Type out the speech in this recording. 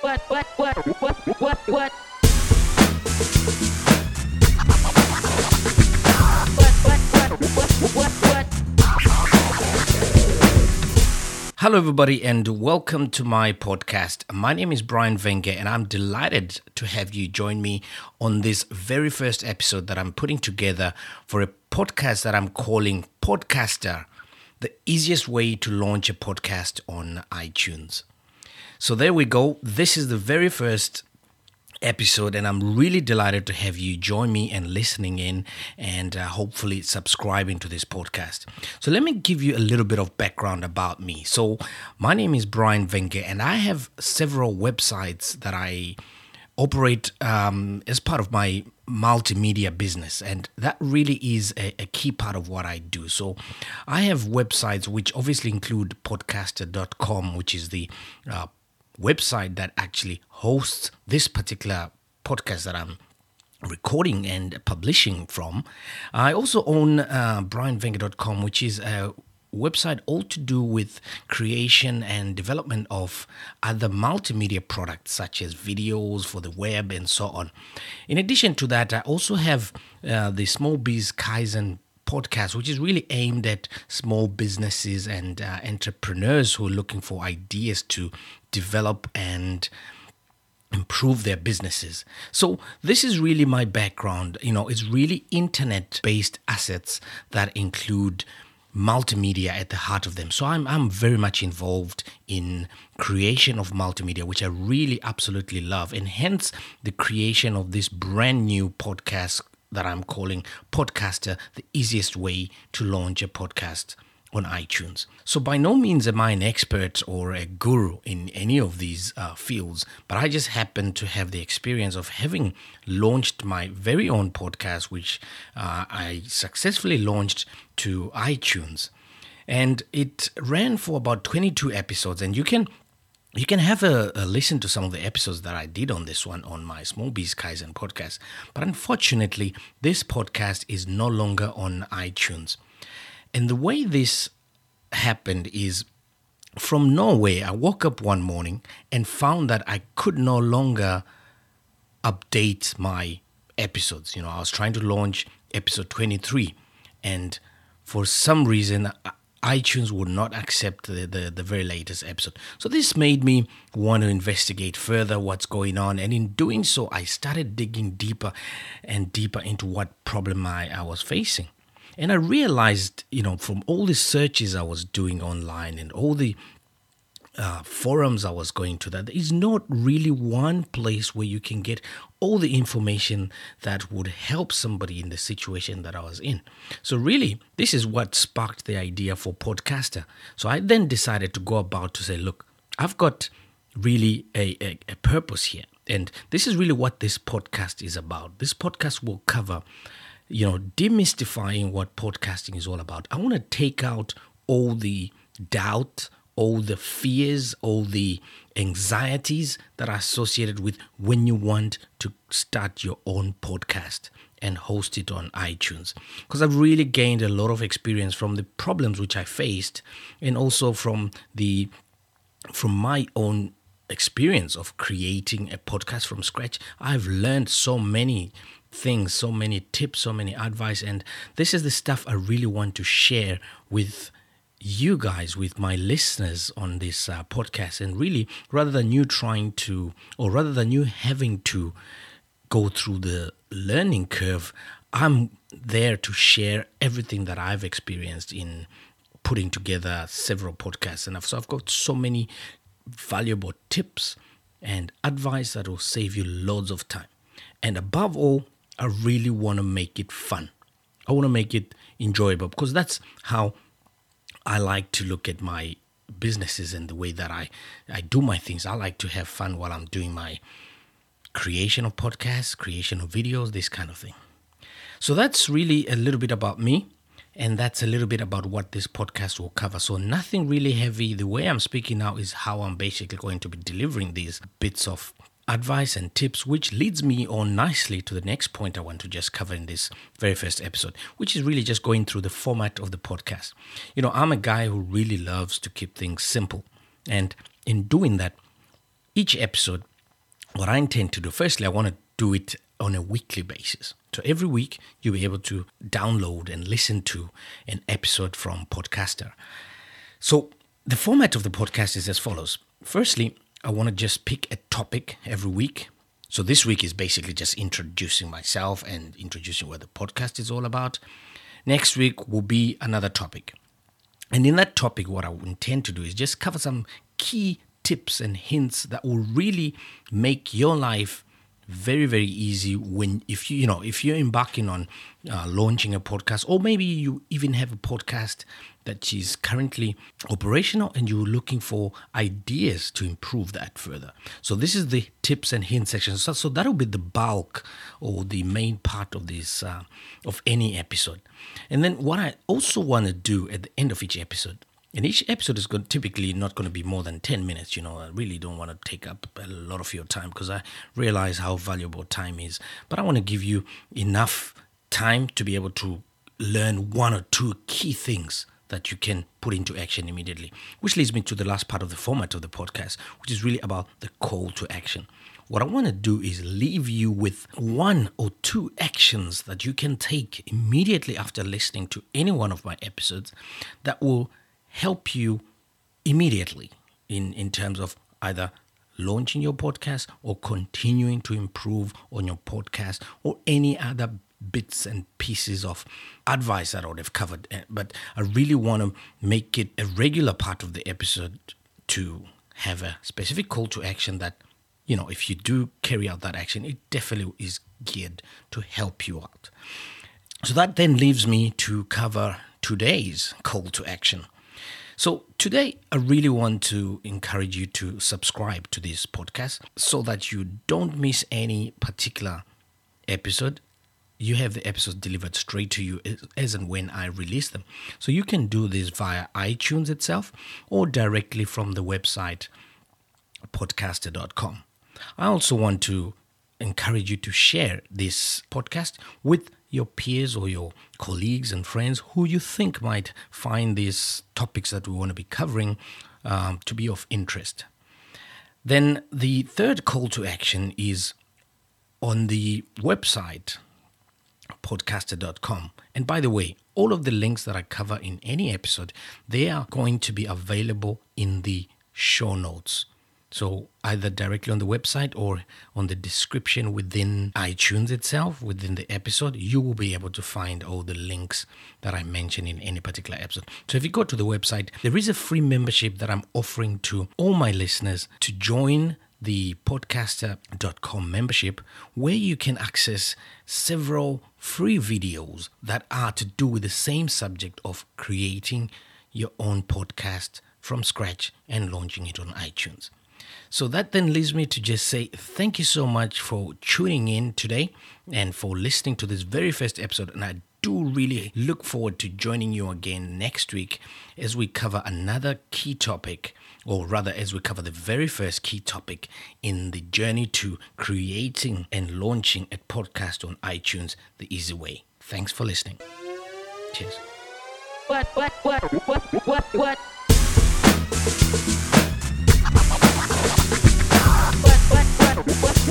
What, what, what, what, what, what? Hello, everybody, and welcome to my podcast. My name is Brian Wenger, and I'm delighted to have you join me on this very first episode that I'm putting together for a podcast that I'm calling Podcaster the easiest way to launch a podcast on iTunes. So, there we go. This is the very first episode and i'm really delighted to have you join me and listening in and uh, hopefully subscribing to this podcast so let me give you a little bit of background about me so my name is brian wenger and i have several websites that i operate um, as part of my multimedia business and that really is a, a, key part of what i do so i have websites which obviously include podcaster.com which is the uh, website that actually hosts this particular podcast that I'm recording and publishing from. I also own uh, brianwenger.com, which is a website all to do with creation and development of other multimedia products such as videos for the web and so on. In addition to that, I also have uh, the Small Biz Kaizen podcast, which is really aimed at small businesses and uh, entrepreneurs who are looking for ideas to develop and improve their businesses. So this is really my background, you know, it's really internet based assets that include multimedia at the heart of them. So I'm I'm very much involved in creation of multimedia which I really absolutely love and hence the creation of this brand new podcast that I'm calling Podcaster, the easiest way to launch a podcast on iTunes. So, by no means am I an expert or a guru in any of these uh, fields, but I just happen to have the experience of having launched my very own podcast, which uh, I successfully launched to iTunes. And it ran for about 22 episodes, and you can you can have a, a, listen to some of the episodes that I did on this one on my Small Biz Kaizen podcast. But unfortunately, this podcast is no longer on iTunes. And the way this happened is from Norway, I woke up one morning and found that I could no longer update my episodes. You know, I was trying to launch episode 23, and for some reason, iTunes would not accept the, the, the, very latest episode. So this made me want to investigate further what's going on. And in doing so, I started digging deeper and deeper into what problem I, I was facing. And I realized, you know, from all the searches I was doing online and all the uh, forums I was going to that there is not really one place where you can get all the information that would help somebody in the situation that I was in. So, really, this is what sparked the idea for Podcaster. So, I then decided to go about to say, look, I've got really a, a, a purpose here. And this is really what this podcast is about. This podcast will cover, you know, demystifying what podcasting is all about. I want to take out all the doubt, all the fears, all the anxieties that are associated with when you want to start your own podcast and host it on iTunes. Because I've really gained a lot of experience from the problems which I faced and also from the from my own experience of creating a podcast from scratch. I've learned so many things, so many tips, so many advice and this is the stuff I really want to share with you guys, with my listeners on this uh, podcast. And really, rather than you trying to, or rather than you having to go through the learning curve, I'm there to share everything that I've experienced in putting together several podcasts. And so I've got so many valuable tips and advice that will save you loads of time. And above all, I really want to make it fun. I want to make it enjoyable because that's how I like to look at my businesses and the way that I, I do my things. I like to have fun while I'm doing my creation of podcasts, creation of videos, this kind of thing. So that's really a little bit about me. And that's a little bit about what this podcast will cover. So, nothing really heavy. The way I'm speaking now is how I'm basically going to be delivering these bits of advice and tips, which leads me on nicely to the next point I want to just cover in this very first episode, which is really just going through the format of the podcast. You know, I'm a guy who really loves to keep things simple. And in doing that, each episode, what I intend to do, firstly, I want to do it on a weekly basis. So every week, you'll be able to download and listen to an episode from Podcaster. So the format of the podcast is as follows. Firstly, I want to just pick a topic every week. So this week is basically just introducing myself and introducing what the podcast is all about. Next week will be another topic. And in that topic, what I intend to do is just cover some key tips and hints that will really make your life very very easy when if you you know if you're embarking on uh, launching a podcast or maybe you even have a podcast that is currently operational and you're looking for ideas to improve that further so this is the tips and hints section so, so that'll be the bulk or the main part of this uh, of any episode and then what i also want to do at the end of each episode and each episode is going, typically not going to be more than 10 minutes. You know, I really don't want to take up a lot of your time because I realize how valuable time is. But I want to give you enough time to be able to learn one or two key things that you can put into action immediately. Which leads me to the last part of the format of the podcast, which is really about the call to action. What I want to do is leave you with one or two actions that you can take immediately after listening to any one of my episodes that will help you immediately in, in terms of either launching your podcast or continuing to improve on your podcast or any other bits and pieces of advice that I would have covered. Eh, but I really want to make it a regular part of the episode to have a specific call to action that, you know, if you do carry out that action, it definitely is geared to help you out. So that then leaves me to cover today's call to action. So, today I really want to encourage you to subscribe to this podcast so that you don't miss any particular episode. You have the episodes delivered straight to you as and when I release them. So, you can do this via iTunes itself or directly from the website podcaster.com. I also want to encourage you to share this podcast with your peers or your colleagues and friends who you think might find these topics that we want to be covering um, to be of interest. Then the third call to action is on the website podcaster.com. And by the way, all of the links that I cover in any episode, they are going to be available in the show notes. So either directly on the website or on the description within iTunes itself, within the episode, you will be able to find all the links that I mention in any particular episode. So if you go to the website, there is a free membership that I'm offering to all my listeners to join the podcaster.com membership where you can access several free videos that are to do with the same subject of creating your own podcast from scratch and launching it on iTunes. So that then leads me to just say thank you so much for tuning in today and for listening to this very first episode. And I do really look forward to joining you again next week as we cover another key topic, or rather, as we cover the very first key topic in the journey to creating and launching a podcast on iTunes the easy way. Thanks for listening. Cheers. What, what, what, what, what, what? What, what, what, what?